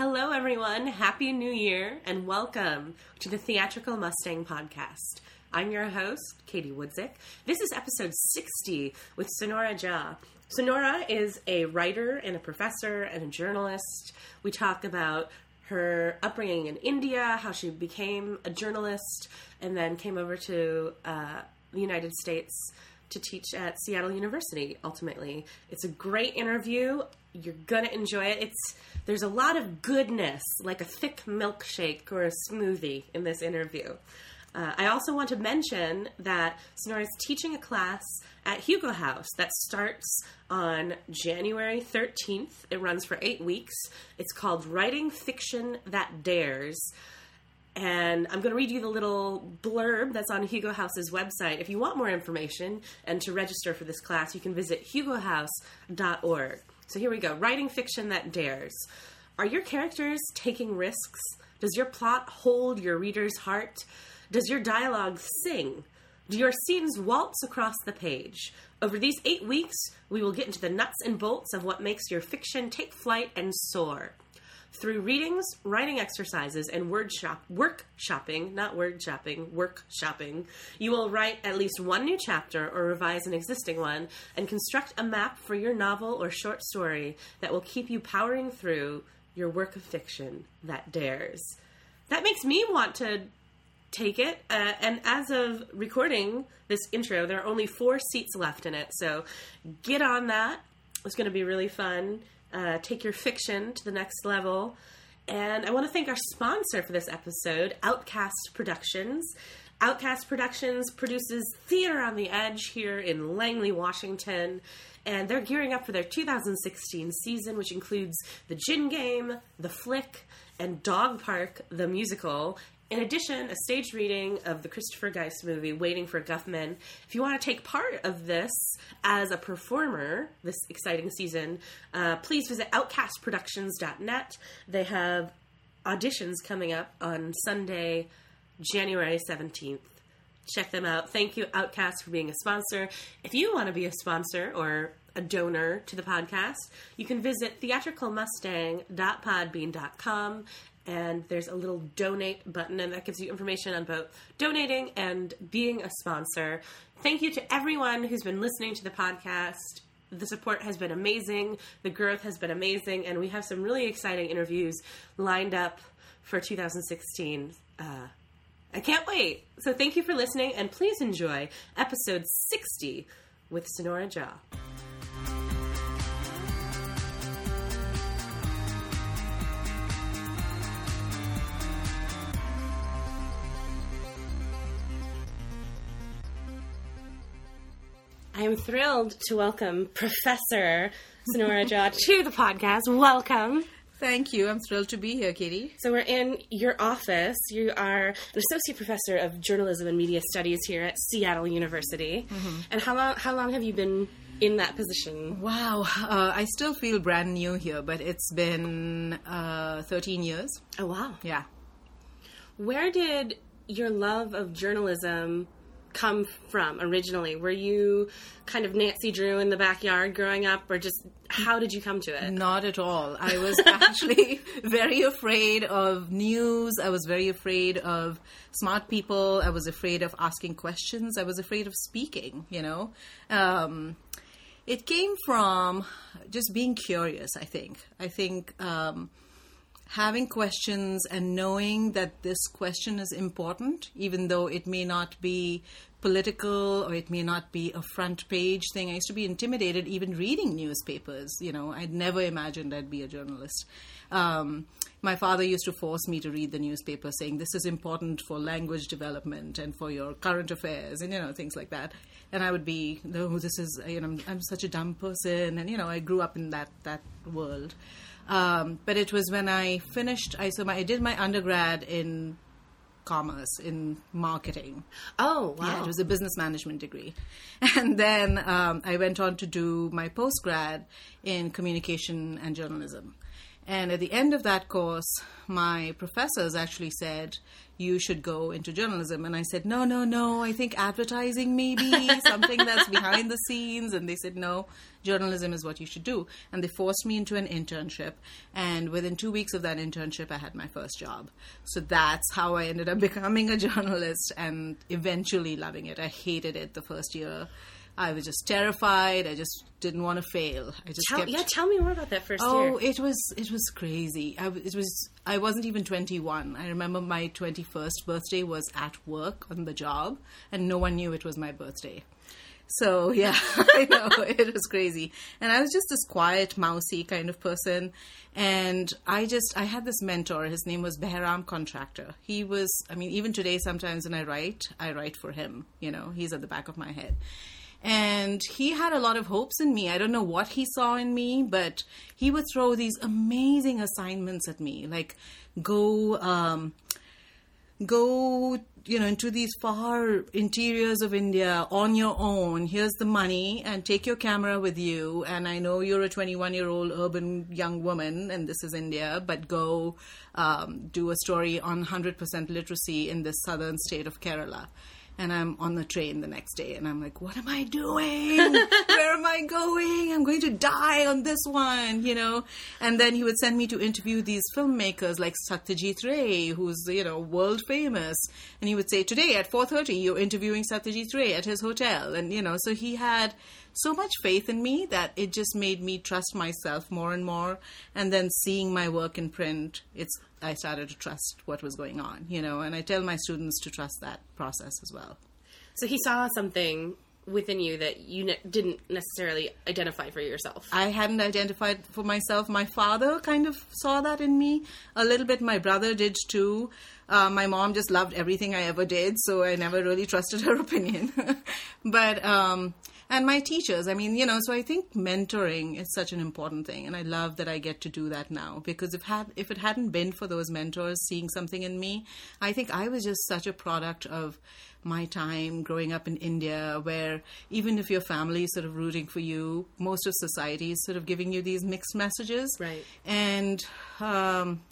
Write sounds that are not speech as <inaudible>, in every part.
Hello, everyone. Happy New Year, and welcome to the Theatrical Mustang Podcast. I'm your host, Katie Woodzick. This is episode 60 with Sonora Jha. Sonora is a writer and a professor and a journalist. We talk about her upbringing in India, how she became a journalist, and then came over to uh, the United States to teach at Seattle University ultimately. It's a great interview. You're going to enjoy it. It's there's a lot of goodness, like a thick milkshake or a smoothie in this interview. Uh, I also want to mention that Sonora is teaching a class at Hugo House that starts on January 13th. It runs for eight weeks. It's called Writing Fiction That Dares. And I'm going to read you the little blurb that's on Hugo House's website. If you want more information and to register for this class, you can visit hugohouse.org. So here we go Writing Fiction That Dares. Are your characters taking risks? Does your plot hold your reader's heart? Does your dialogue sing? Do your scenes waltz across the page? Over these eight weeks, we will get into the nuts and bolts of what makes your fiction take flight and soar. Through readings, writing exercises, and word shop work shopping, not word shopping, work shopping, you will write at least one new chapter or revise an existing one and construct a map for your novel or short story that will keep you powering through your work of fiction that dares. That makes me want to take it. Uh, and as of recording this intro, there are only four seats left in it. So get on that. It's going to be really fun. Uh, take your fiction to the next level. And I want to thank our sponsor for this episode, Outcast Productions. Outcast Productions produces Theater on the Edge here in Langley, Washington. And they're gearing up for their 2016 season, which includes The Gin Game, The Flick, and Dog Park, the musical, in addition, a stage reading of the Christopher Guest movie, Waiting for Guffman. If you want to take part of this as a performer this exciting season, uh, please visit outcastproductions.net. They have auditions coming up on Sunday, January 17th. Check them out. Thank you, Outcast, for being a sponsor. If you want to be a sponsor or a donor to the podcast, you can visit theatricalmustang.podbean.com and there's a little donate button, and that gives you information on both donating and being a sponsor. Thank you to everyone who's been listening to the podcast. The support has been amazing, the growth has been amazing, and we have some really exciting interviews lined up for 2016. Uh, I can't wait. So, thank you for listening, and please enjoy episode 60 with Sonora Jha. I am thrilled to welcome Professor Sonora Jha <laughs> to the podcast. Welcome. Thank you. I'm thrilled to be here, Katie. So, we're in your office. You are an associate professor of journalism and media studies here at Seattle University. Mm-hmm. And how long, how long have you been in that position? Wow. Uh, I still feel brand new here, but it's been uh, 13 years. Oh, wow. Yeah. Where did your love of journalism come from originally? Were you kind of Nancy Drew in the backyard growing up, or just how did you come to it? Not at all. I was actually <laughs> very afraid of news. I was very afraid of smart people. I was afraid of asking questions. I was afraid of speaking, you know. Um, it came from just being curious, I think. I think. Um, having questions and knowing that this question is important, even though it may not be political or it may not be a front page thing. I used to be intimidated even reading newspapers. You know, I'd never imagined I'd be a journalist. Um, my father used to force me to read the newspaper saying this is important for language development and for your current affairs and you know things like that and i would be no this is you know I'm, I'm such a dumb person and you know i grew up in that that world um, but it was when I finished. I so my, I did my undergrad in commerce in marketing. Oh, wow! Yeah, it was a business management degree, <laughs> and then um, I went on to do my postgrad in communication and journalism. And at the end of that course, my professors actually said, you should go into journalism. And I said, no, no, no, I think advertising maybe, <laughs> something that's behind the scenes. And they said, no, journalism is what you should do. And they forced me into an internship. And within two weeks of that internship, I had my first job. So that's how I ended up becoming a journalist and eventually loving it. I hated it the first year. I was just terrified. I just didn't want to fail. I just Tell, kept yeah, tell me more about that first Oh, year. it was it was crazy. I it was I wasn't even 21. I remember my 21st birthday was at work on the job and no one knew it was my birthday. So, <laughs> yeah, I know it was crazy. And I was just this quiet, mousy kind of person and I just I had this mentor. His name was Behram Contractor. He was I mean even today sometimes when I write, I write for him, you know. He's at the back of my head and he had a lot of hopes in me. I don't know what he saw in me, but he would throw these amazing assignments at me, like go, um, go, you know, into these far interiors of India on your own. Here's the money, and take your camera with you. And I know you're a 21 year old urban young woman, and this is India, but go um, do a story on 100% literacy in this southern state of Kerala and I'm on the train the next day and I'm like, what am I doing? <laughs> Where am I going? I'm going to die on this one, you know? And then he would send me to interview these filmmakers like Satyajit Ray, who's, you know, world famous. And he would say, today at 4.30, you're interviewing Satyajit Ray at his hotel. And, you know, so he had so much faith in me that it just made me trust myself more and more. And then seeing my work in print, it's I started to trust what was going on, you know. And I tell my students to trust that process as well. So he saw something within you that you ne- didn't necessarily identify for yourself. I hadn't identified for myself. My father kind of saw that in me a little bit. My brother did too. Uh, my mom just loved everything I ever did, so I never really trusted her <laughs> opinion. but um, and my teachers, I mean, you know, so I think mentoring is such an important thing, and I love that I get to do that now because if had if it hadn't been for those mentors seeing something in me, I think I was just such a product of my time growing up in India, where even if your family is sort of rooting for you, most of society is sort of giving you these mixed messages. Right. And um,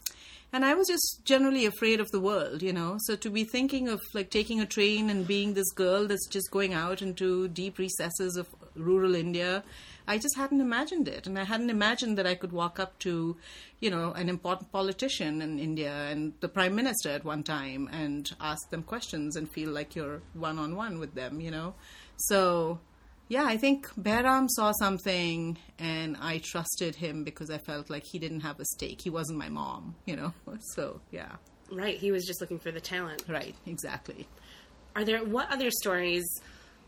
and I was just generally afraid of the world, you know. So to be thinking of like taking a train and being this girl that's just going out into deep recesses of rural India, I just hadn't imagined it, and I hadn't imagined that I could walk up to, you know, an important politician in India and the prime minister at one time and ask them questions and feel like you're one on one with them, you know. So yeah, I think Behram saw something and I trusted him because I felt like he didn't have a stake. He wasn't my mom, you know. <laughs> So, yeah. Right. He was just looking for the talent. Right, exactly. Are there what other stories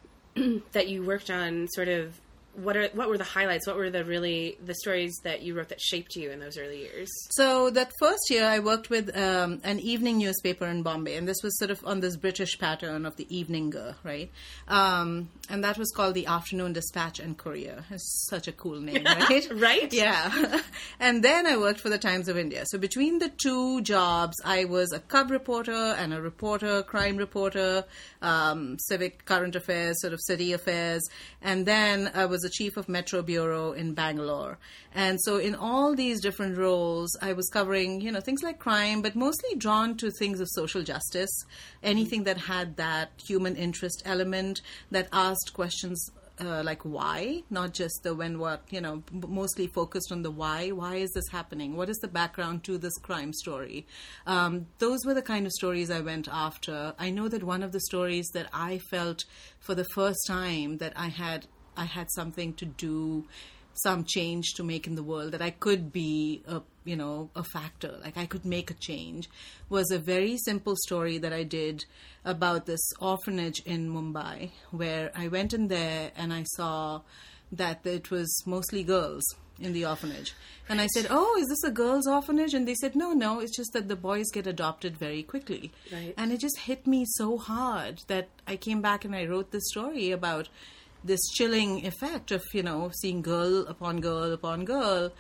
<clears throat> that you worked on sort of what are what were the highlights? What were the really the stories that you wrote that shaped you in those early years? So that first year, I worked with um, an evening newspaper in Bombay, and this was sort of on this British pattern of the Eveninger, right? Um, and that was called the Afternoon Dispatch and Courier. It's such a cool name, <laughs> right? Right? Yeah. <laughs> and then I worked for the Times of India. So between the two jobs, I was a cub reporter and a reporter, crime reporter, um, civic current affairs, sort of city affairs, and then I was a chief of Metro Bureau in Bangalore. And so in all these different roles, I was covering, you know, things like crime, but mostly drawn to things of social justice, anything that had that human interest element that asked questions uh, like why, not just the when, what, you know, mostly focused on the why. Why is this happening? What is the background to this crime story? Um, those were the kind of stories I went after. I know that one of the stories that I felt for the first time that I had, I had something to do some change to make in the world that I could be a you know a factor like I could make a change was a very simple story that I did about this orphanage in Mumbai where I went in there and I saw that it was mostly girls in the orphanage. And I said oh is this a girls orphanage? And they said no no it's just that the boys get adopted very quickly. Right. and it just hit me so hard that I came back and I wrote this story about this chilling effect of you know seeing girl upon girl upon girl.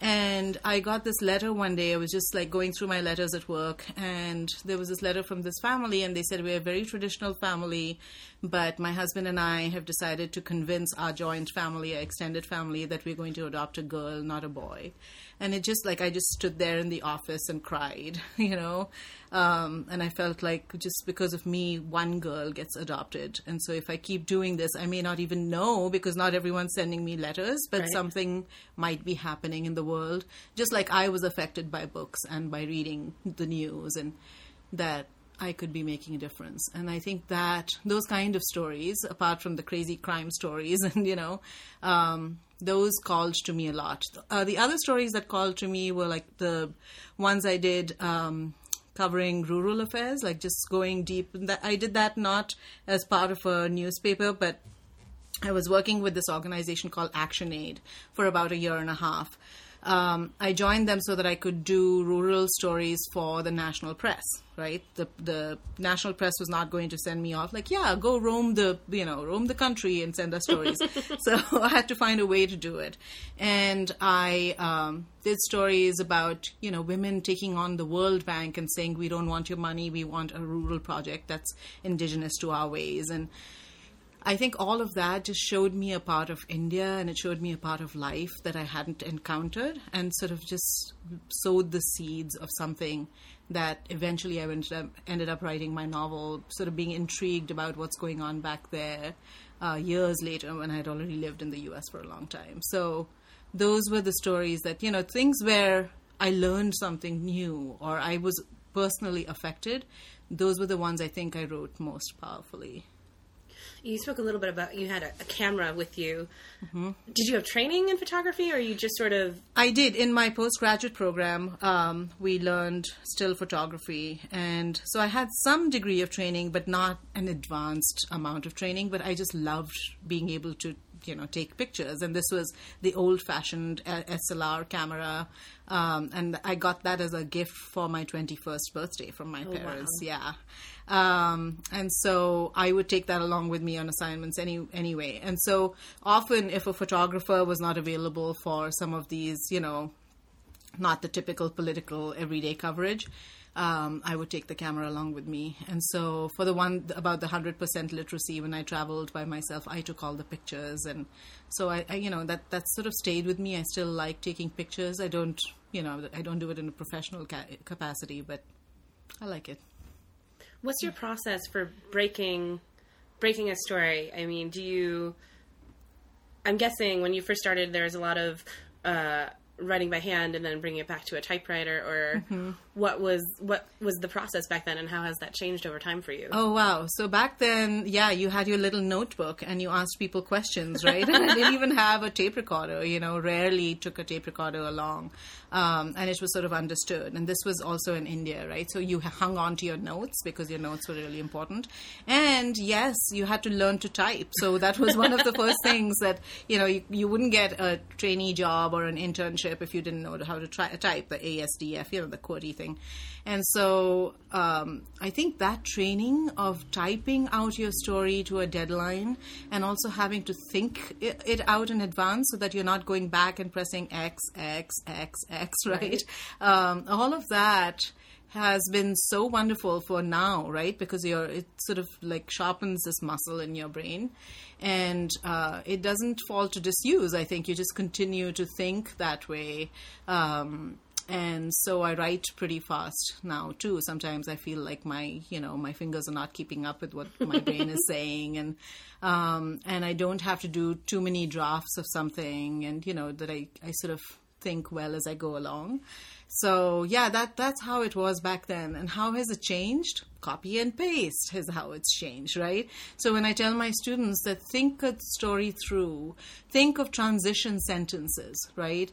And i got this letter one day. I was just like going through my letters at work. And there was this letter from this family and they said we're a very traditional family But my husband and I have decided to convince our joint family, our extended family, that we're going to adopt a girl, not a boy. And it just like I just stood there in the office and cried, <laughs> you know. Um, and I felt like just because of me, one girl gets adopted. And so if I keep doing this, I may not even know because not everyone's sending me letters, but Right. something might be happening in the world. Just like I was affected by books and by reading the news, and that I could be making a difference. And I think that those kind of stories, apart from the crazy crime stories, <laughs> and you know, um, those called to me a lot. Uh, the other stories that called to me were like the ones I did. Um, covering rural affairs like just going deep i did that not as part of a newspaper but I was working with this organization called Action Aid for about a year and a half. Um, I joined them so that I could do rural stories for the national press. Right, the the national press was not going to send me off like, yeah, go roam the you know roam the country and send us stories. <laughs> so <laughs> I had to find a way to do it, and I um, did stories about you know women taking on the World Bank and saying we don't want your money, we want a rural project that's indigenous to our ways and I think all of that just showed me a part of India and it showed me a part of life that I hadn't encountered and sort of just sowed the seeds of something that eventually I ended up, ended up writing my novel, sort of being intrigued about what's going on back there uh, years later when I had already lived in the US for a long time. So those were the stories that, you know, things where I learned something new or I was personally affected. Those were the ones I think I wrote most powerfully. You spoke a little bit about you had a, a camera with you. Mm-hmm. Did you have training in photography, or you just sort of? I did in my postgraduate program. Um, we learned still photography, and so I had some degree of training, but not an advanced amount of training. But I just loved being able to, you know, take pictures. And this was the old-fashioned uh, SLR camera, um, and I got that as a gift for my twenty-first birthday from my parents. Yeah. Um, and so I would take that along with me on assignments any anyway. And so often, if a photographer was not available for some of these, you know, not the typical political everyday coverage, um, I would take the camera along with me. And so for the one about the hundred percent literacy, when I traveled by myself, I took all the pictures, and so I, I, you know, that that sort of stayed with me. I still like taking pictures. I don't, you know, I don't do it in a professional ca- capacity, but I like it. What's your process for breaking breaking a story? I mean, do you? I'm guessing when you first started, there was a lot of uh, writing by hand and then bringing it back to a typewriter. Or Mm-hmm. What was what was the process back then, and how has that changed over time for you? Oh wow! So back then, yeah, you had your little notebook and you asked people questions, right? <laughs> and I didn't even have a tape recorder. You know, rarely took a tape recorder along, um, and it was sort of understood. And this was also in India, right? So you hung on to your notes because your notes were really important. And yes, you had to learn to type. So that was one of the first things that you know you, you wouldn't get a trainee job or an internship if you didn't know how to try, type the ASDF, you know, the QWERTY thing. And so um, I think that training of typing out your story to a deadline and also having to think it, it out in advance so that you're not going back and pressing X, X, X, X, <laughs> right? Um, all of that has been so wonderful for now, right? Because you're it sort of like sharpens this muscle in your brain, and uh, it doesn't fall to disuse. I think you just continue to think that way. Um, and so I write pretty fast now too. Sometimes I feel like my, you know, my fingers are not keeping up with what my brain is <laughs> saying, and um, and I don't have to do too many drafts of something, and you know that I I sort of think well as I go along. So yeah, that that's how it was back then. And how has it changed? Copy and paste is how it's changed, right? So when I tell my students that think a story through, think of transition sentences, right?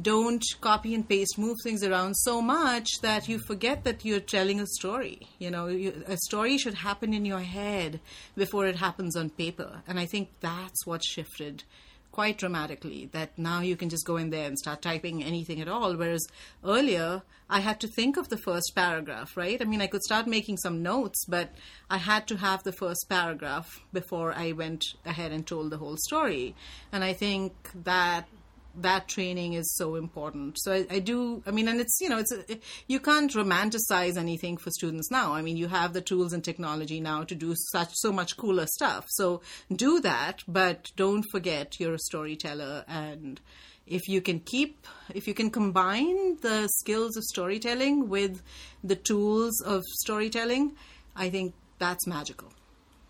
Don't copy and paste, move things around so much that you forget that you're telling a story. You know, you, a story should happen in your head before it happens on paper. And I think that's what shifted quite dramatically that now you can just go in there and start typing anything at all. Whereas earlier i had to think of the first paragraph right? I mean i could start making some notes but i had to have the first paragraph before i went ahead and told the whole story. And i think that that training is so important. So I, I do. I mean, and it's you know, it's a, you can't romanticize anything for students now. I mean, you have the tools and technology now to do such so much cooler stuff. So do that, but don't forget you're a storyteller and if you can keep if you can combine the skills of storytelling with the tools of storytelling i think that's magical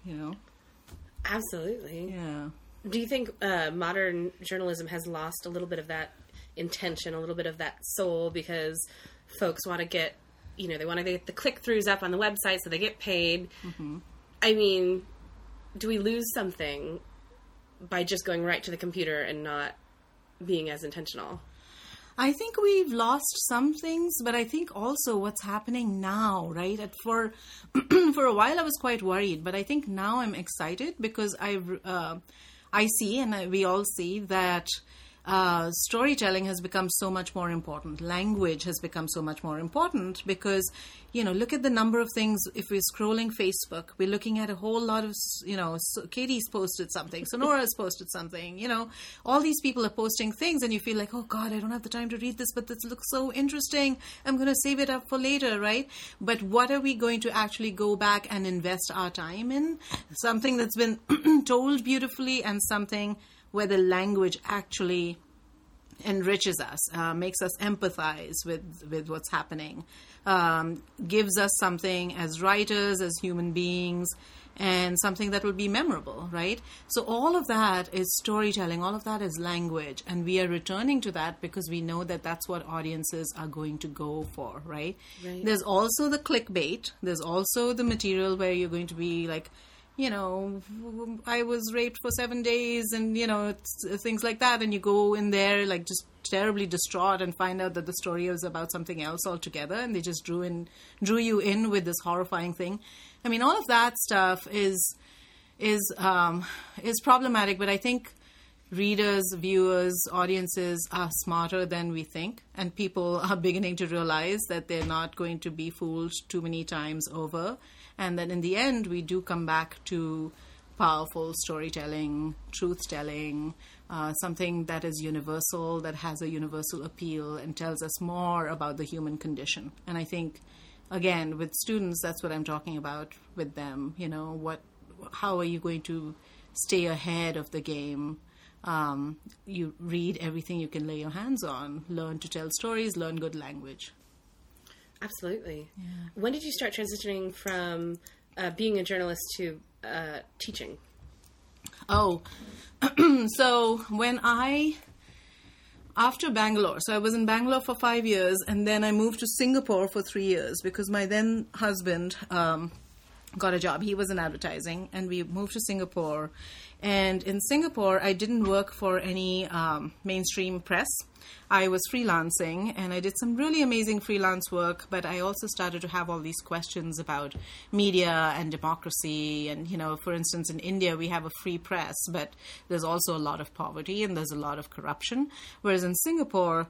you know Absolutely. yeah Do you think uh, modern journalism has lost a little bit of that intention, a little bit of that soul, because folks want to get, you know, they want to get the click throughs up on the website so they get paid? I mean, do we lose something by just going right to the computer and not being as intentional? I think we've lost some things, but I think also what's happening now, right? At for <clears throat> for a while, I was quite worried, but I think now I'm excited because I uh, I see and we all see that uh, storytelling has become so much more important. Language has become so much more important because, you know, look at the number of things. If we're scrolling Facebook, we're looking at a whole lot of, you know, so Katie's posted something, Sonora's <laughs> posted something, you know, all these people are posting things, and you feel like, oh God, I don't have the time to read this, but this looks so interesting. I'm going to save it up for later, right? But what are we going to actually go back and invest our time in? Something that's been <clears throat> told beautifully and something where the language actually enriches us, uh, makes us empathize with, with what's happening, um, gives us something as writers, as human beings, and something that will be memorable, right? So, all of that is storytelling, all of that is language, and we are returning to that because we know that that's what audiences are going to go for, right? Right. There's also the clickbait, there's also the material where you're going to be like, you know, I was raped for seven days and, you know, it's- things like that. And you go in there like just terribly distraught and find out that the story is about something else altogether. And they just drew in, drew you in with this horrifying thing. I mean, all of that stuff is, is, um, is problematic, but I think readers, viewers, audiences are smarter than we think, and people <laughs> are beginning to realize that they're not going to be fooled too many times over, and that in the end, we do come back to powerful storytelling, truth telling, uh, something that is universal, that has a universal appeal, and tells us more about the human condition. And I think, again, with students, that's what I'm talking about with them. You know, what, how are you going to stay ahead of the game? Um, you read everything you can lay your hands on, learn to tell stories, learn good language. Absolutely. When did you start transitioning from uh, being a journalist to uh, teaching? Oh, <clears throat> so when I, after Bangalore, so I was in Bangalore for five years, and then I moved to Singapore for three years because my then husband um, got a job. He was in advertising, and we moved to Singapore. And in Singapore, I didn't work for any um, mainstream press. I was freelancing and I did some really amazing freelance work, but I also started to have all these questions about media and democracy. And, you know, for instance, in India, we have a free press, but there's also a lot of poverty and there's a lot of corruption. Whereas in Singapore,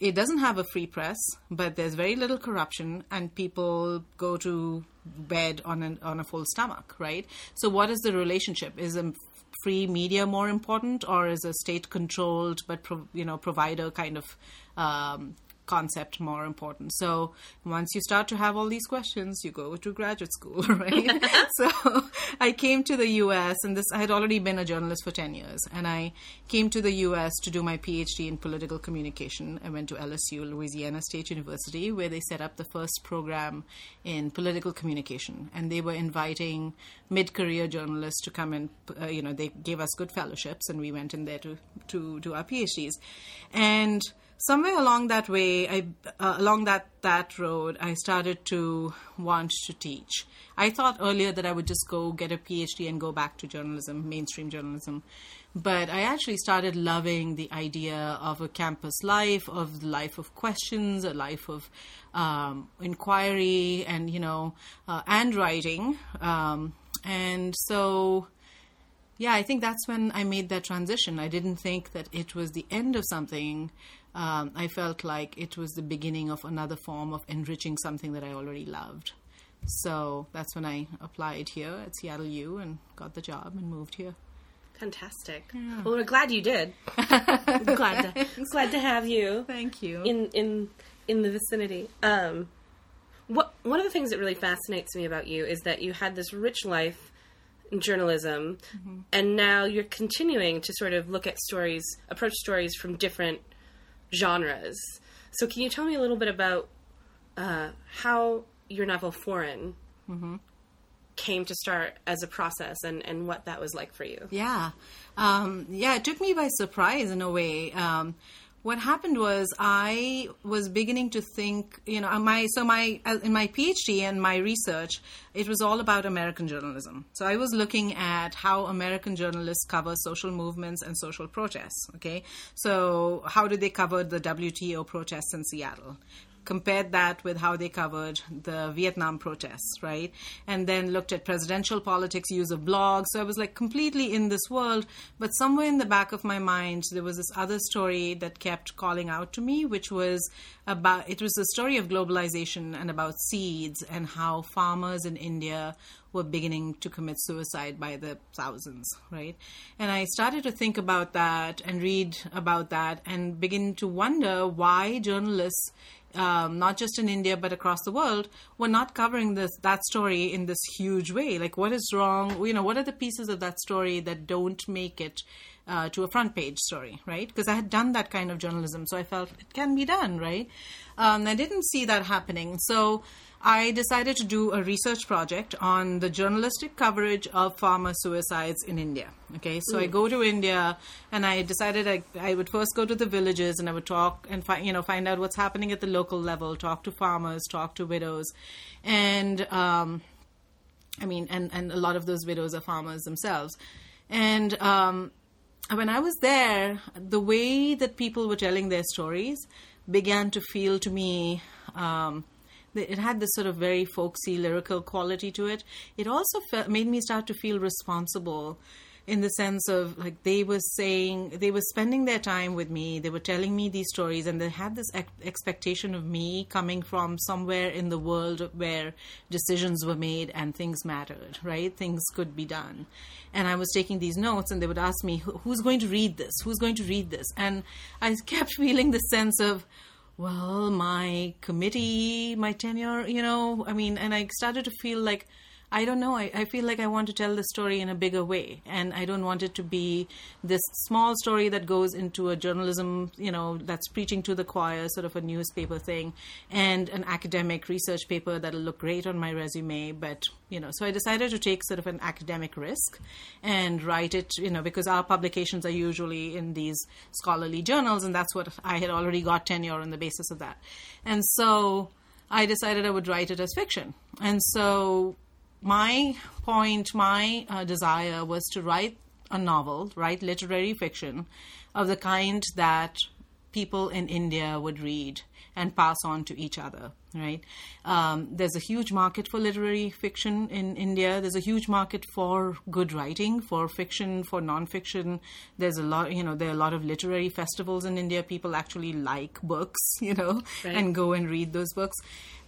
it doesn't have a free press, but there's very little corruption, and people go to bed on an, on a full stomach, right? So, what is the relationship? Is a free media more important, or is a state-controlled but pro, you know provider kind of um, concept more important? So, once you start to have all these questions, you go to graduate school, <laughs> right? <laughs> so, I came to the U.S. and this I had already been a journalist for ten years, and I came to the U.S. to do my PhD in political communication. I went to LSU, Louisiana State University, where they set up the first program in political communication, and they were inviting mid-career journalists to come and, uh, you know, they gave us good fellowships, and we went in there to to do our PhDs, and somewhere along that way, I uh, along that that road, I started to want to teach. I thought earlier that I would just go get a PhD and go back to journalism, mainstream journalism. But I actually started loving the idea of a campus life, of the life of questions, a life of um, inquiry, and you know, uh, and writing. Um, and so, yeah, I think that's when I made that transition. I didn't think that it was the end of something. Um, I felt like it was the beginning of another form of enriching something that I already loved. So that's when I applied here at Seattle U and got the job and moved here. Fantastic. Well, we're glad you did. <laughs> glad to glad to have you Thank you. in in in the vicinity. Um, what one of the things that really fascinates me about you is that you had this rich life in journalism, and now you're continuing to sort of look at stories, approach stories from different genres. So, can you tell me a little bit about uh, how your novel Foreign came to start as a process, and and what that was like for you? Yeah. Um, yeah, it took me by surprise in a way. Um, what happened was I was beginning to think, you know, my so my uh, in my PhD and my research, it was all about American journalism. So I was looking at how American journalists cover social movements and social protests. Okay, so how did they cover the WTO protests in Seattle? Compared that with how they covered the Vietnam protests, right? And then looked at presidential politics, use of blogs. So I was like completely in this world. But somewhere in the back of my mind, there was this other story that kept calling out to me, which was about it was a story of globalization and about seeds and how farmers in India were beginning to commit suicide by the thousands, right? And I started to think about that and read about that and begin to wonder why journalists um, not just in India but across the world, were not covering this that story in this huge way. Like, what is wrong? You know, what are the pieces of that story that don't make it uh, to a front page story, right? Because I had done that kind of journalism, so I felt it can be done, right? Um, I didn't see that happening, so. I decided to do a research project on the journalistic coverage of farmer suicides in India. Okay, so I go to India and I decided I, I would first go to the villages and I would talk and find you know find out what's happening at the local level, talk to farmers, talk to widows, and um, I mean, and and a lot of those widows are farmers themselves, and um, when I was there, the way that people were telling their stories began to feel to me. Um, it had this sort of very folksy lyrical quality to it. It also fe- made me start to feel responsible in the sense of like they were saying they were spending their time with me they were telling me these stories and they had this ex- expectation of me coming from somewhere in the world where decisions were made and things mattered right? Things could be done. And i was taking these notes and they would ask me who's going to read this? Who's going to read this? And i kept <laughs> feeling the sense of well, my committee, my tenure, you know, I mean, and I started to feel like, I don't know, I, I feel like I want to tell the story in a bigger way. And I don't want it to be this small story that goes into a journalism, you know, that's preaching to the choir, sort of a newspaper thing, and an academic research paper that'll look great on my resume. But, you know, so I decided to take sort of an academic risk and write it, you know, because our publications are usually in these scholarly journals, and that's what I had already got tenure on the basis of that. And so I decided I would write it as fiction. And so my point, my uh, desire was to write a novel, write literary fiction of the kind that people in India would read and pass on to each other. Right? Um, there's a huge market for literary fiction in India. There's a huge market for good writing, for fiction, for nonfiction. There's a lot, you know, there are a lot of literary festivals in India. People actually like books, <laughs> you know, Right. and go and read those books.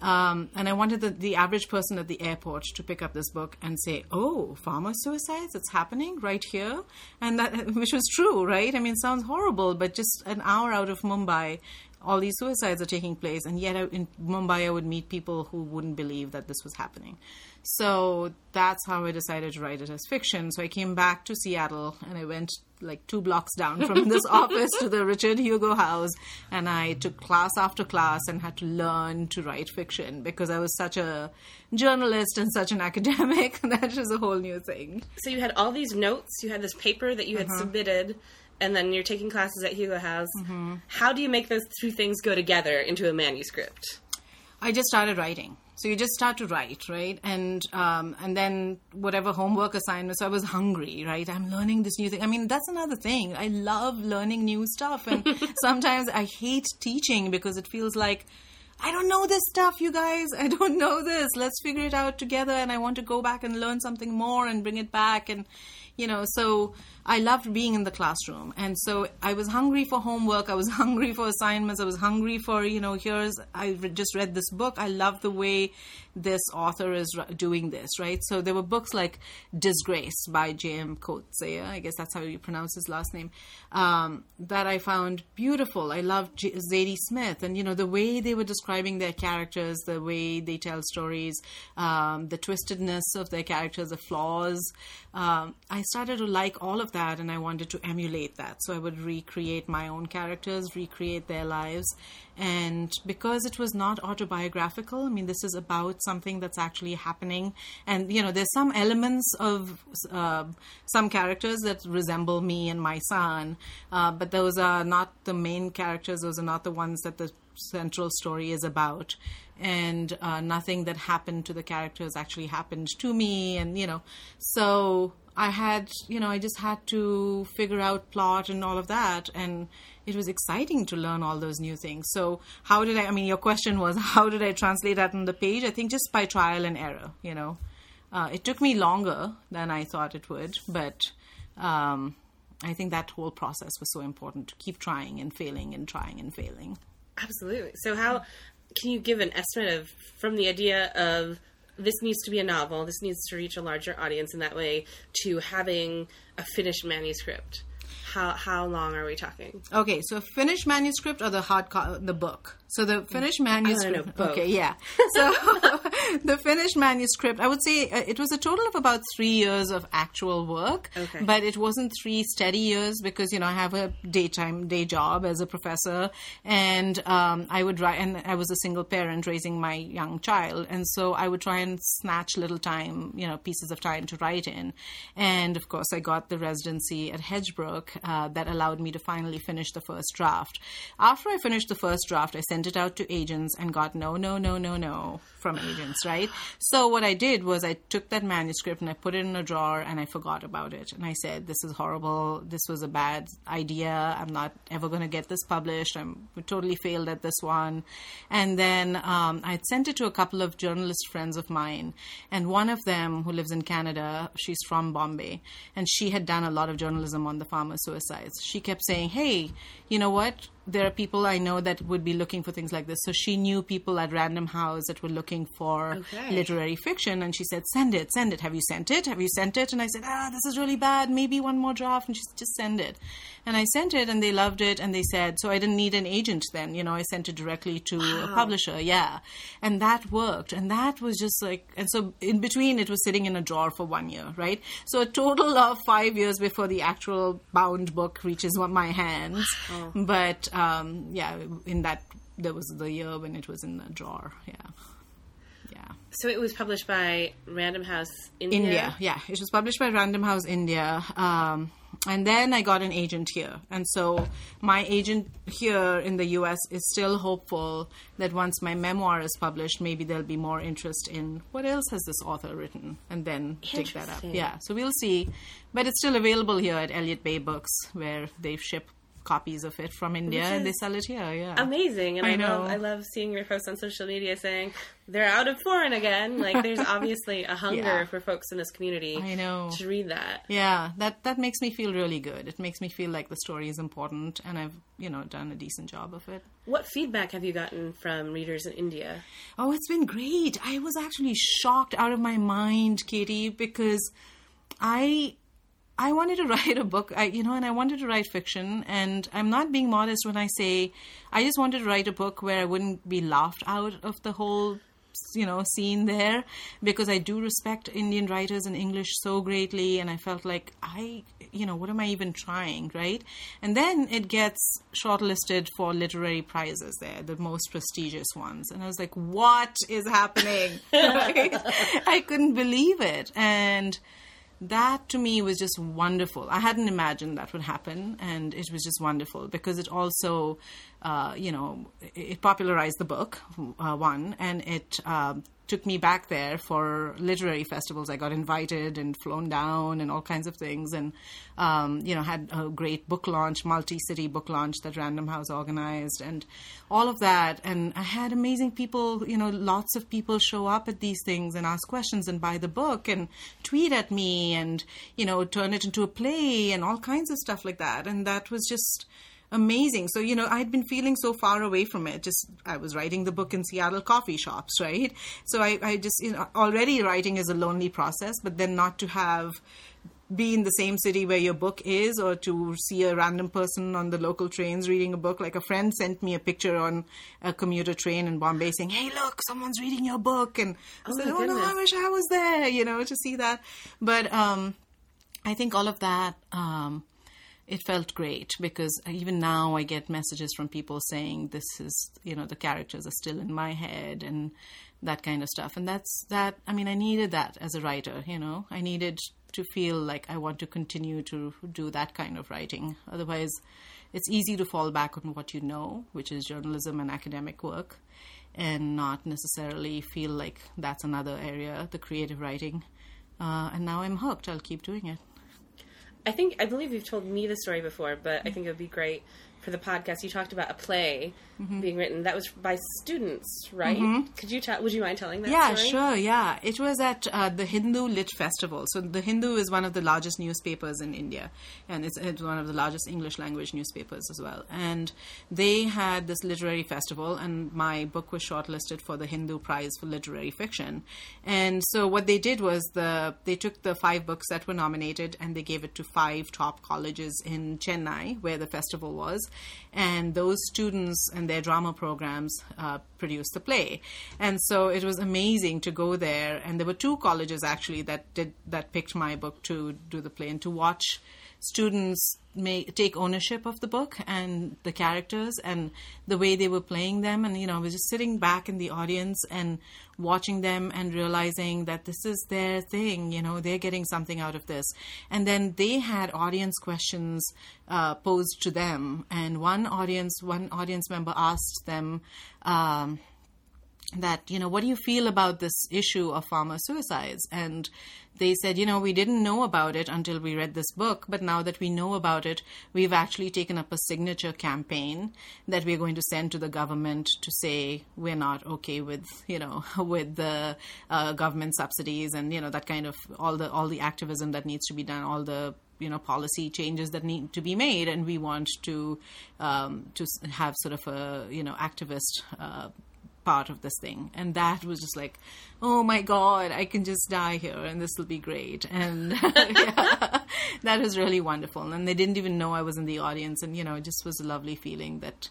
Um, and I wanted the, the average person at the airport to pick up this book and say, "Oh, farmer suicides! It's happening right here," and that <laughs> which was true, right? I mean, it sounds horrible, but just an hour out of Mumbai, all these suicides are taking place, and yet I- in Mumbai I would meet people who wouldn't believe that this was happening. So that's how I decided to write it as fiction. So I came back to Seattle and I went like two blocks down from this <laughs> office to the Richard Hugo house and I took class after class and had to learn to write fiction because I was such a journalist and such an academic. <laughs> that was a whole new thing. So you had all these notes, you had this paper that you had Uh-huh. submitted, and then you're taking classes at Hugo House. Mm-hmm. How do you make those two things go together into a manuscript? I just started writing. So you just start to write, right? And um, and then whatever homework assignments. I was hungry, right? I'm learning this new thing. I mean, that's another thing. I love learning new stuff, and <laughs> sometimes I hate teaching because it feels like I don't know this stuff, you guys. I don't know this. Let's figure it out together. And I want to go back and learn something more and bring it back. And, you know, so I loved being in the classroom. And so I was hungry for homework. I was <laughs> hungry for assignments. I was hungry for, you know, here's, I just read this book. I love the way this author is doing this, right? So there were books like Disgrace by J.M. Coetzee. I guess that's how you pronounce his last name. Um, that I found beautiful. I loved J- Zadie Smith. And, you know, the way they were describing their characters, the way they tell stories, um, the twistedness of their characters, the flaws. Um, I started to like all of that and I wanted to emulate that. So I would recreate my own characters, recreate their lives. And because it was not autobiographical, I mean, this is about something that's actually happening. And, you know, there's some elements of uh, some characters that resemble me and my son, uh, but those are not the main characters, those are not the ones that the central story is about and uh, nothing that happened to the characters actually happened to me and you know so i had you know i just had to figure out plot and all of that and it was exciting to learn all those new things. So how did i i mean your question was <laughs> how did i translate that on the page? I think just by trial and error you know. Uh, it took me longer than i thought it would but um, i think that whole process was so important to keep trying and failing and trying and failing. Absolutely. So, how can you give an estimate of from the idea of this needs to be a novel, this needs to reach a larger audience in that way, to having a finished manuscript? How how long are we talking? Okay, so finished manuscript or the hard co- the book. So the finished manuscript. know. Okay, yeah. So <laughs> the finished manuscript, I would say uh, it was a total of about three years of actual work. Okay. But it wasn't three steady years because you know I have a daytime day job as a professor, and um, I would write, and I was a single parent raising my young child, and so I would try and snatch little time, you know, pieces of time to write in, and of course I got the residency at Hedgebrook uh, that allowed me to finally finish the first draft. After I finished the first draft, I sent it out to agents and got no, no, no, no, no from agents, right? So what I did was I took that manuscript and I put it in a drawer and I forgot about it. And I said, this is horrible. This was a bad idea. I'm not ever going to get this published. I'm totally failed at this one. And then um, I sent it to a couple of journalist friends of mine. And one of them, who lives in Canada, she's from Bombay, and she had done a lot of journalism on the farmer suicides. She kept saying, hey, you know what? There are people I know that would be looking for things like this. So she knew people at Random House that were looking for Okay. literary fiction, and she said, "Send it, send it. Have you sent it? Have you sent it?" And I said, "Ah, this is really bad. Maybe one more draft." And she said, "Just send it." And I sent it, and they loved it, and they said, so I didn't need an agent then. You know, I sent it directly to a publisher. Yeah, and that worked, and that was just like, and so in between, it was sitting in a drawer for one year, right? So a total of five years before the actual bound book reaches my hands. But um, yeah, in that there was the year when it was in the drawer. Yeah, yeah. So it was published by Random House India. India, yeah. It was published by Random House India. Um, and then I got an agent here. And so my agent here in the US is still hopeful that once my memoir is published, maybe there'll be more interest in what else has this author written and then take that up. Yeah, so we'll see. But it's still available here at Elliott Bay Books where they ship copies of it from India and they sell it here. Yeah. Amazing, and I, I know. love I love seeing your posts on social media saying they're out of foreign again. Like there's <laughs> obviously a hunger Yeah. for folks in this community. I know. to read that. Yeah, that that makes me feel really good. It makes me feel like the story is important, and I've you know done a decent job of it. What feedback have you gotten from readers in India? Oh, it's been great. I was actually shocked out of my mind, Katie, because I I wanted to <laughs> write a book, I, you know, and I wanted to write fiction. And I'm not being modest when I say I just wanted to write a book where I wouldn't be laughed out of the whole, you know, scene there because I do respect Indian writers in English so greatly. And I felt like I, you know, what am I even trying, right? And then it gets shortlisted for literary prizes there, the most prestigious ones. And I was like, what is happening? <laughs> I couldn't believe it. And that to me was just wonderful. I hadn't imagined that would happen, and it was just wonderful because it also uh, you know, it popularized the book, uh, one, and it um, took me back there for literary festivals. I got invited and flown down and all kinds of things, and um, you know had a great book launch, multi-city book launch that Random House organized, and all of that. And I had amazing people, you know, lots of people show up at these things and ask questions and buy the book and tweet at me and you know turn it into a play and all kinds of stuff like that. And that was just amazing. So, you know, I'd been feeling so far away from it. Just, I was writing the book in Seattle coffee shops, right? So I, I just, you know, already writing is a lonely process, but then not to have, be in the same city where your book is or to see a random person on the local trains reading a book. Like a friend sent me a picture on a commuter train in Bombay saying, Hey, look, someone's reading your book. And I Oh, said, Oh, no. I wish I was there, you know, to see that. But, um, I think all of that, um, it felt great because even now I get messages from people saying this is, you know, the characters are still in my head and that kind of stuff. And that's that, I mean, I needed that as a writer, you know, I needed to feel like I want to continue to do that kind of writing. Otherwise, it's easy to fall back on what you know, which is journalism and academic work, and not necessarily feel like that's another area, the creative writing. Uh, and now I'm hooked. I'll keep doing it. I think I believe you've told me the story before, but I mm. think it would be great for the podcast. You talked about a play Mm-hmm. being written that was by students, right? Could you tell? Would you mind telling that? Yeah, story? sure. Yeah, it was at uh, the Hindu Lit Festival. So the Hindu is one of the largest newspapers in India, and it's, it's one of the largest English language newspapers as well. And they had this literary festival, and my book was shortlisted for the Hindu Prize for Literary Fiction. And so what they did was the they took the five books that were nominated and they gave it to five top colleges in Chennai, where the festival was, and those students and their drama programs uh, produced the play. And so it was amazing to go there. And there were two colleges actually that did that picked my book to do the play and to watch students may take ownership of the book and the characters and the way they were playing them. And you know I was just sitting back in the audience and watching them and realizing that this is their thing you know they're getting something out of this. And then they had audience questions uh, posed to them. And one audience one audience member asked them um, that you know what do you feel about this issue of farmer suicides? And they said you know we didn't know about it until we read this book but now that we know about it we've actually taken up a signature campaign that we're going to send to the government to say we're not okay with you know <laughs> with the uh, government subsidies and you know that kind of all the all the activism that needs to be done all the you know policy changes that need to be made. And we want to um, to have sort of a you know activist uh, part of this thing. And that was just like oh my god i can just die here and this will be great. And <laughs> yeah, <laughs> that was really wonderful. And they didn't even know i was in the audience. And you know it just was a lovely feeling that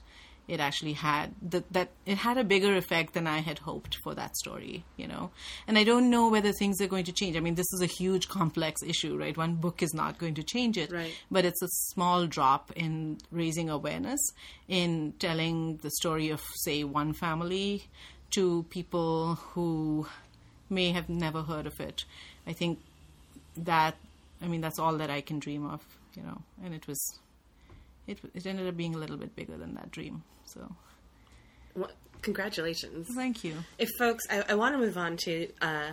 it actually had that that it had a bigger effect than i had hoped for that story you know? And i don't know whether things are going to change. I mean this is a huge complex issue right? One book is not going to change it. Right. but it's a small drop in raising awareness in telling the story of say one family to people who may have never heard of it. I think that i mean that's all that i can dream of you know? And it was it, it ended up being a little bit bigger than that dream so Well, congratulations. thank you If folks, I, I want to move on to uh,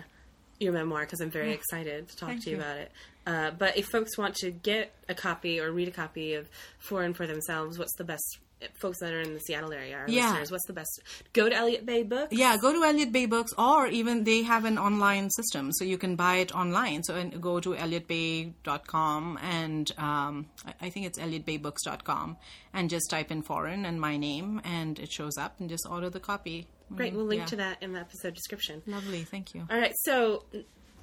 your memoir because I'm very excited to talk Thank to you, you. about it. Uh, but if folks want to get a copy or read a copy of Foreign for themselves, what's the best? Folks that are in the Seattle area, our Yeah. listeners, what's the best? Go to Elliott Bay Books. Yeah, go to Elliott Bay Books, or even they have an online system, so you can buy it online. So and go to elliottbay.com, and um, I, I think it's elliottbaybooks.com, and just type in foreign and my name, and it shows up, and just order the copy. Great. We'll link Yeah. to that in the episode description. Lovely, thank you. All right, so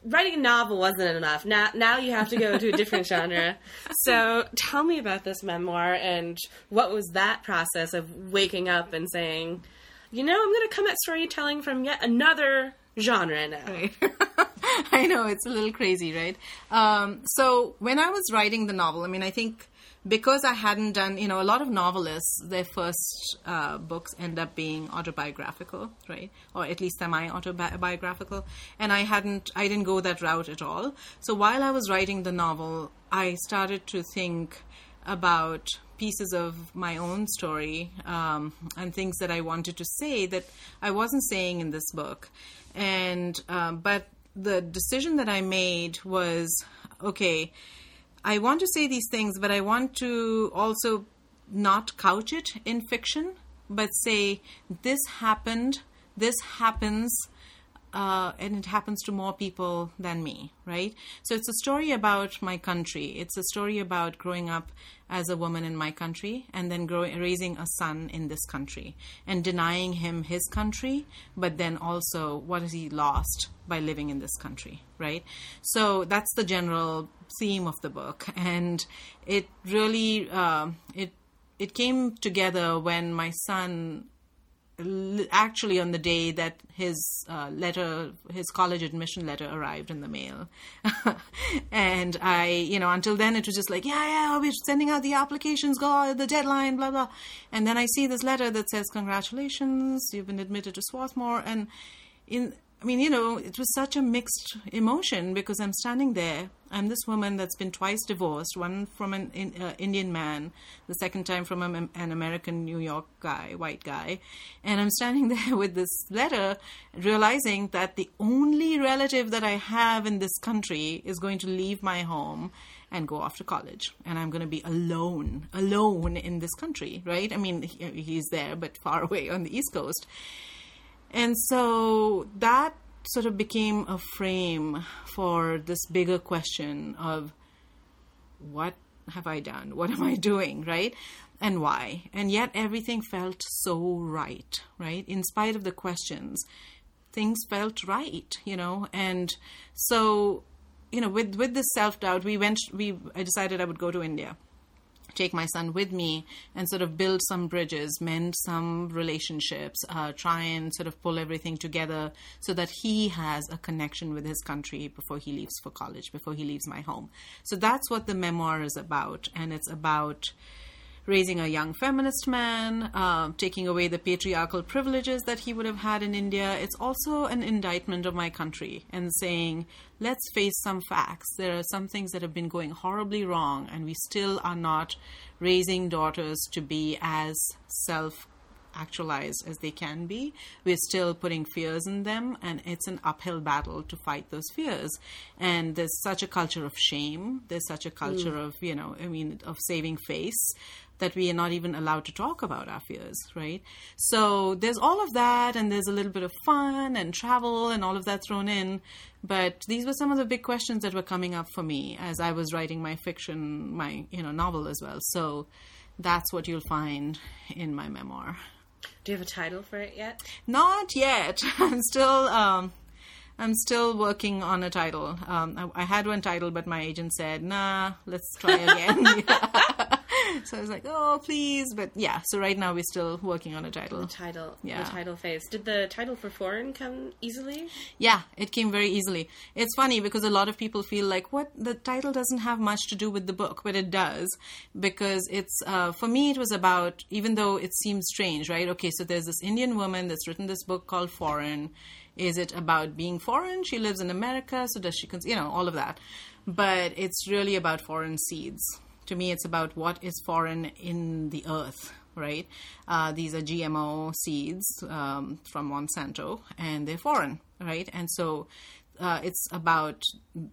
writing a novel wasn't enough. Now, now you have to go to a different <laughs> genre. So, tell me about this memoir and what was that process of waking up and saying, you know, I'm going to come at storytelling from yet another genre now. <laughs> I know it's a little crazy, right? Um, so when I was writing the novel, I mean, I think because I hadn't done, you know, a lot of novelists, their first uh, books end up being autobiographical, right? Or at least semi-autobiographical. And I hadn't, I didn't go that route at all. So while I was writing the novel, I started to think about pieces of my own story um, and things that I wanted to say that I wasn't saying in this book. And um, but the decision that I made was okay. I want to say these things, but I want to also not couch it in fiction, but say this happened, this happens, uh, and it happens to more people than me, right? So it's a story about my country. It's a story about growing up as a woman in my country and then growing, raising a son in this country and denying him his country, but then also what has he lost by living in this country, right? So that's the general theme of the book, and it really uh, it it came together when my son actually on the day that his uh, letter his college admission letter arrived in the mail. <laughs> And i you know until then it was just like yeah yeah we're sending out the applications go the deadline blah blah. And then i see this letter that says congratulations you've been admitted to swarthmore. And in I mean, you know, it was such a mixed emotion because I'm standing there. I'm this woman that's been twice divorced, one from an uh, Indian man, the second time from a, an American New York guy, white guy. And I'm standing <laughs> there with this letter, realizing that the only relative that I have in this country is going to leave my home and go off to college. And I'm going to be alone, alone in this country, right? I mean, he's there, but far <laughs> away on the East Coast. And so that sort of became a frame for this bigger question of what have I done? What am I doing? Right? And why? And yet everything felt so right, right? In spite of the questions, things felt right, you know? And so, you know, with, with this self doubt, we went, we, I decided I would go to India take my son with me and sort of build some bridges, mend some relationships, uh, try and sort of pull everything together so that he has a connection with his country before he leaves for college, before he leaves my home. So that's what the memoir is about. And it's about raising a young feminist man, uh, taking away the patriarchal privileges that he would have had in India. It's also an indictment of my country and saying, let's face some facts. There are some things that have been going horribly wrong, and we still are not raising daughters to be as self actualized as they can be. We're still putting fears in them, and it's an uphill battle to fight those fears. And there's such a culture of shame. There's such a culture mm. of, you know, I mean, of saving face that we are not even allowed to talk about our fears, right? So there's all of that, and there's a little bit of fun and travel and all of that thrown in. But these were some of the big questions that were coming up for me as I was writing my fiction, my you know novel as well. So that's what you'll find in my memoir. Do you have a title for it yet? Not yet. <laughs> I'm still um, I'm still working on a title. Um, I, I, had one title, but my agent said, "Nah, let's try again." <laughs> <laughs> so I was like, "Oh, please!" But yeah, so right now we're still working on a title. The title, yeah, the title phase. Did the title for foreign come easily? Yeah, it came very easily. It's funny because a lot of people feel like, "What?" The title doesn't have much to do with the book, but it does because it's uh, for me. It was about, even though it seems strange, right? Okay, so there's this Indian woman that's written this book called Foreign. Is it about being foreign? She lives in America, so does she? cons- You know, all of that. But it's really about foreign seeds to me, it's about what is foreign in the earth, right? Uh, these are GMO seeds um, from Monsanto, and they're foreign, right? And so uh, it's about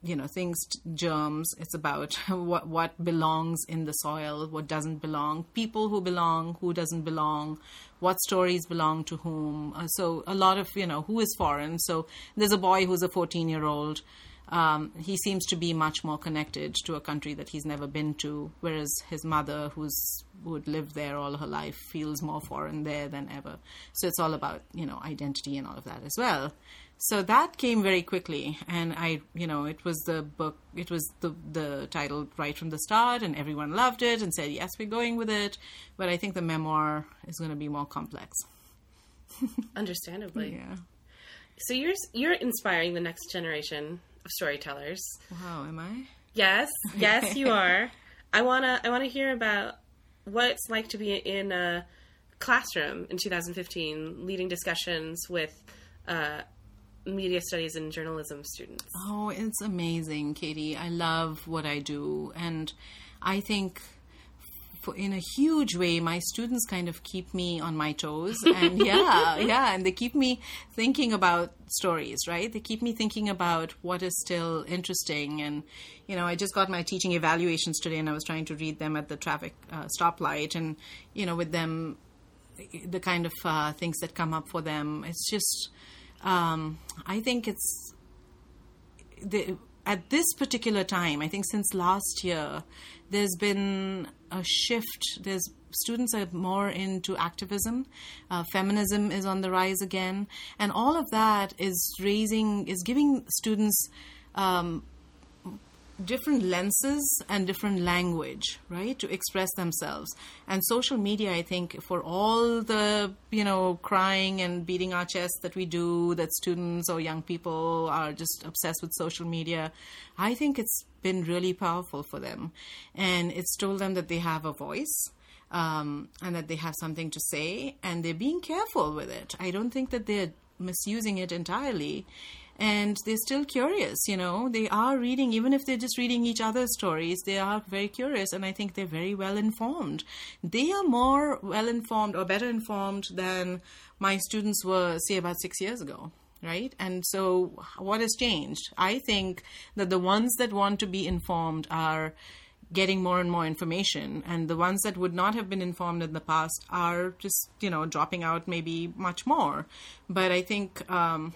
you know things, germs. It's about <laughs> what what belongs in the soil, what doesn't belong, people who belong, who doesn't belong, what stories belong to whom. Uh, so a lot of you know who is foreign. So there's a boy who's a 14 year old um, he seems to be much more connected to a country that he's never been to, whereas his mother, who's who had lived there all her life, feels more foreign there than ever. So it's all about you know identity and all of that as well. So that came very quickly, and I, you know, it was the book, it was the the title right from the start, and everyone loved it and said yes, we're going with it. But I think the memoir is going to be more complex. <laughs> Understandably, yeah. So you're you're inspiring the next generation of storytellers. Wow, am I? Yes, <laughs> yes, you are. I wanna I wanna hear about what it's like to be in a classroom in 2015, leading discussions with uh, media studies and journalism students. Oh, it's amazing, Katie. I love what I do, and I think in a huge way, my students kind of keep me on my toes, <laughs> and yeah, yeah, and they keep me thinking about stories, right? They keep me thinking about what is still interesting, and you know, I just got my teaching evaluations today, and I was trying to read them at the traffic uh, stoplight, and you know, with them, the kind of uh, things that come up for them, it's just, um, I think it's the at this particular time, I think since last year, there's been a shift. There's students are more into activism. Uh, feminism is on the rise again, and all of that is raising is giving students um, different lenses and different language, right, to express themselves. And social media, I think, for all the, you know, crying and beating our chests that we do, that students or young people are just obsessed with social media, I think it's been really powerful for them. And it's told them that they have a voice. Um, and that they have something to say, and they're being careful with it. I don't think that they're misusing it entirely and they're still curious you know. They are reading even if they're just reading each other's stories they are very curious and i think they're very well informed they are more well informed or better informed than my students were say about 6 years ago right? And so what has changed? I think that the ones that want to be informed are getting more and more information and the ones that would not have been informed in the past are just you know dropping out maybe much more. But i think um,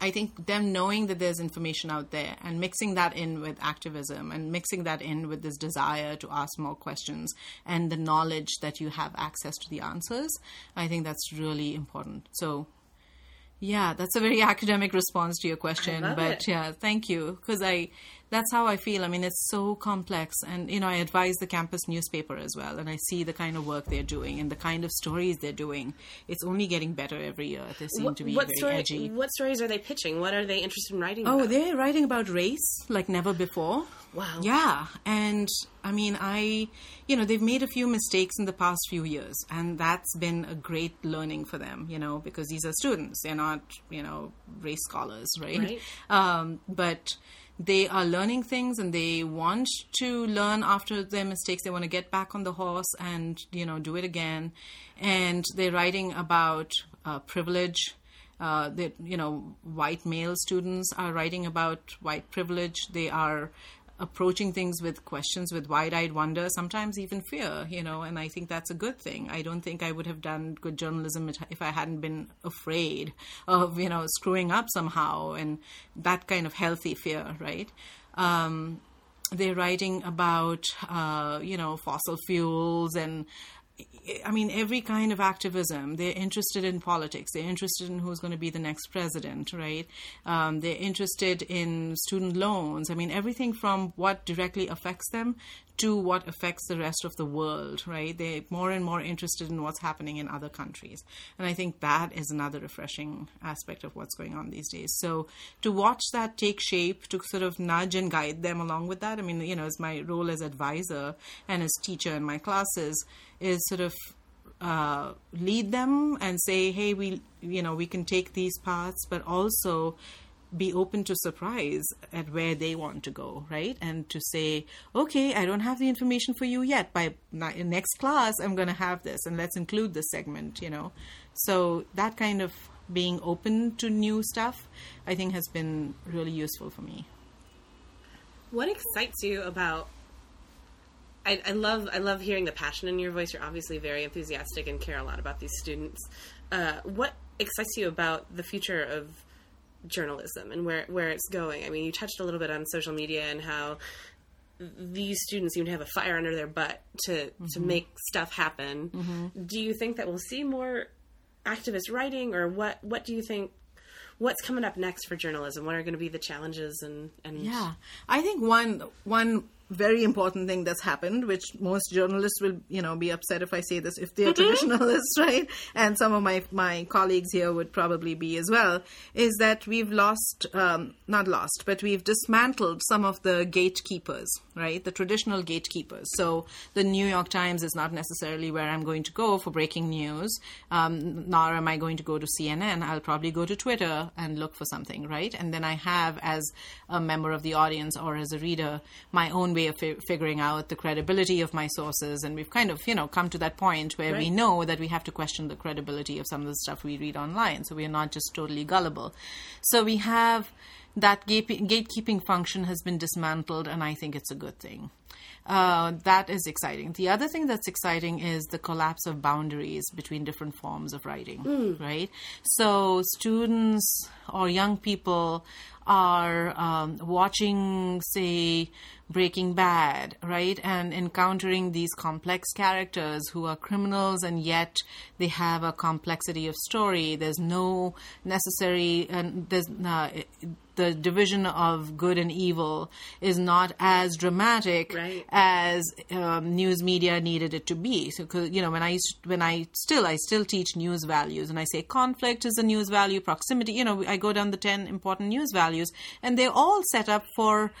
I think them knowing that there's information out there and mixing that in with activism and mixing that in with this desire to ask more questions and the knowledge that you have access to the answers, I think that's really important. So, yeah, that's a very <laughs> academic response to your question, but it. yeah, thank you because I that's how I feel. I mean, it's so complex. And, you know, I advise the campus newspaper as well. And I see the kind of work they're doing and the kind of stories they're doing. It's only getting better every year. They seem what, to be what very story, edgy. What stories are they pitching? What are they interested in writing Oh, about? they're writing about race like never before. Wow. Yeah. And I mean, I, you know, they've made a few mistakes in the past few years. And that's been a great learning for them, you know, because these are students. They're not, you know, race scholars, right? Right. Um, but they are learning things and they want to learn after their mistakes. They want to get back on the horse and, you know, do it again. And they're writing about uh, privilege. Uh, that you know, white male students are writing about white privilege. They are approaching things with questions with wide-eyed wonder sometimes even fear you know and i think that's a good thing. I don't think i would have done good journalism if i hadn't been afraid of you know screwing up somehow and that kind of healthy fear right? Um, they're writing about uh, you know fossil fuels and I mean, every kind of activism. They're interested in politics. They're interested in who's going to be the next president, right? Um, they're interested in student loans. I mean, everything from what directly affects them to what affects the rest of the world, right? They're more and more interested in what's happening in other countries. And I think that is another refreshing aspect of what's going on these days. So to watch that take shape, to sort of nudge and guide them along with that, I mean, you know, as my role as advisor and as teacher in my classes, is sort of uh, lead them and say, hey, we, you know, we can take these paths, but also be open to surprise at where they want to go, right? And to say, okay, I don't have the information for you yet. By next class, I'm going to have this, and let's include this segment, you know. So that kind of being open to new stuff, I think, has been really useful for me. What excites you about? I, I love I love hearing the passion in your voice. You're obviously very enthusiastic and care a lot about these students. Uh, what excites you about the future of journalism and where where it's going? I mean, you touched a little bit on social media and how these students even have a fire under their butt to mm-hmm. to make stuff happen. Mm-hmm. Do you think that we'll see more activist writing, or what? What do you think? What's coming up next for journalism? What are going to be the challenges and, and yeah, I think one one very important thing that's happened, which most journalists will, you know, be upset if I say this, if they're traditionalists, <laughs> right? And some of my my colleagues here would probably be as well. Is that we've lost, um, not lost, but we've dismantled some of the gatekeepers, right? The traditional gatekeepers. So the New York Times is not necessarily where I'm going to go for breaking news. Um, nor am I going to go to CNN. I'll probably go to Twitter and look for something, right? And then I have, as a member of the audience or as a reader, my own way of fi- figuring out the credibility of my sources, and we've kind of you know come to that point where we know that we have to question the credibility of some of the stuff we read online. So we are not just totally gullible. So we have that gate- gatekeeping function has been dismantled, and I think it's a good thing. Uh, that is exciting. The other thing that's exciting is the collapse of boundaries between different forms of writing, right? So students or young people are um, watching, say, Breaking Bad, right? And encountering these complex characters who are criminals and yet they have a complexity of story. There's no necessary, and there's uh, the division of good and evil is not as dramatic Right. as um, news media needed it to be. So, you know, when I when I still I still teach news values, and I say conflict is a news value, proximity. You know, I go down the ten important news values, and they're all set up for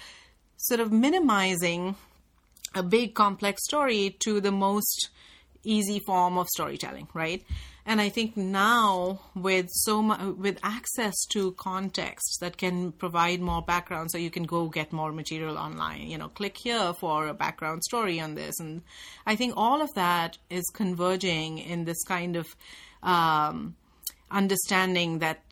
sort of minimizing a big complex story to the most easy form of storytelling, right? And I think now with so much with access to context that can provide more background, so you can go get more material online. You know, click here for a background story on this, and I think all of that is converging in this kind of um, understanding that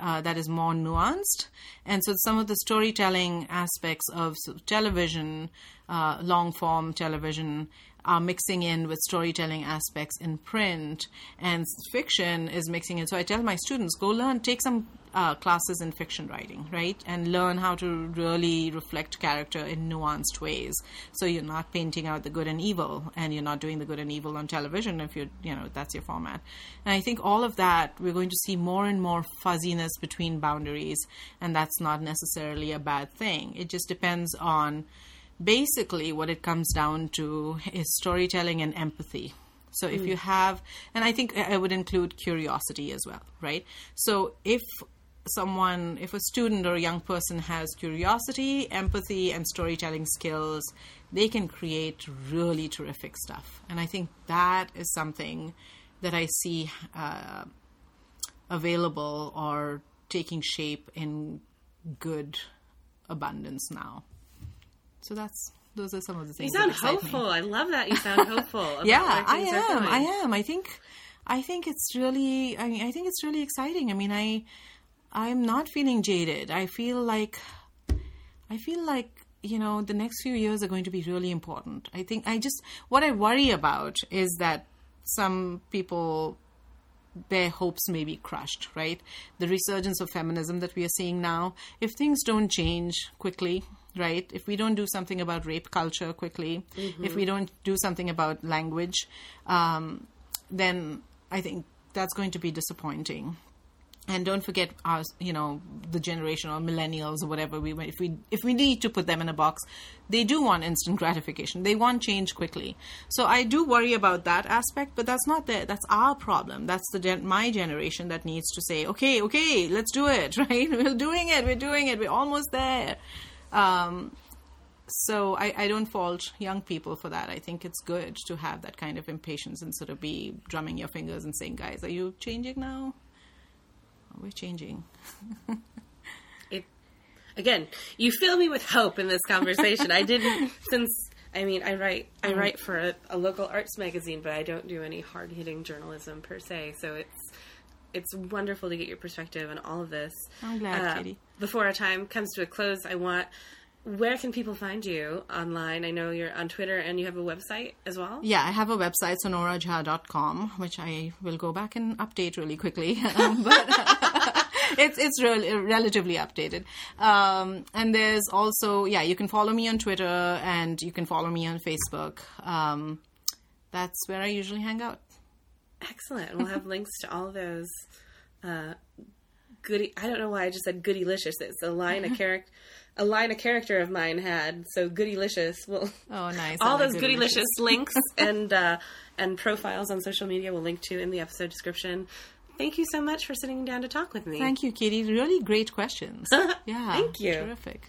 uh, that is more nuanced. And so some of the storytelling aspects of television, uh, long form television, are mixing in with storytelling aspects in print, and fiction is mixing in. So I tell my students, go learn, take some uh, classes in fiction writing, right, and learn how to really reflect character in nuanced ways. So you're not painting out the good and evil, and you're not doing the good and evil on television if you you know that's your format. And I think all of that we're going to see more and more fuzziness between boundaries, and that's not necessarily a bad thing. It just depends on basically what it comes down to is storytelling and empathy. So if you have, and I think I would include curiosity as well, right? So if someone, if a student or a young person has curiosity, empathy, and storytelling skills, they can create really terrific stuff. And I think that is something that I see uh, available or taking shape in good abundance now. So that's those are some of the things. You sound excite me. hopeful. I love that. You sound hopeful. <laughs> Yeah, I am. I am. I think. I think it's really. I mean, I think it's really exciting. I mean, I. I'm not feeling jaded. I feel like. I feel like you know the next few years are going to be really important. I think I just what I worry about is that some people their hopes may be crushed, right? The resurgence of feminism that we are seeing now, if things don't change quickly, right? If we don't do something about rape culture quickly, if we don't do something about language, um, then I think that's going to be disappointing. And don't forget our, you know, the generation or millennials or whatever we if we if we need to put them in a box, they do want instant <laughs> gratification. They want change quickly. So I do worry about that aspect, but that's not the that's our problem. That's the gen- my generation that needs to say, okay, okay, let's do it, <laughs> right? We're doing it. We're doing it. We're almost there. Um, so I, I don't fault young people for that. I think it's good to have that kind of impatience and sort of be drumming your fingers and saying, guys, are you changing now? We're changing. <laughs> it, again, you fill me with hope in this conversation. I didn't <laughs> since I mean I write I Mm. write for a, a local arts magazine, but I don't do any hard hitting journalism per se. So it's it's wonderful to get your perspective on all of this. I'm glad, Uh, Katie. Before our time comes to a close, I want where can people find you online? I know you're on Twitter and you have a website as well. Yeah, I have a website, sonorajha.com, which I will go back and update really quickly. Um, <laughs> but <laughs> it's it's rel- relatively updated. Um, and there's also, yeah, you can follow me on Twitter and you can follow me on Facebook. Um, that's where I usually hang out. Excellent. And we'll have links to all those uh, goody. I don't know why I just said goodylicious. It's a line a character. A line a character of mine had so goodylicious. Well, Oh, nice. All like those goodylicious <laughs> links and uh, and profiles on social media we'll link to in the episode description. Thank you so much for sitting down to talk with me. Thank you, Katie. Really great questions. <laughs> Yeah. Thank you. Terrific.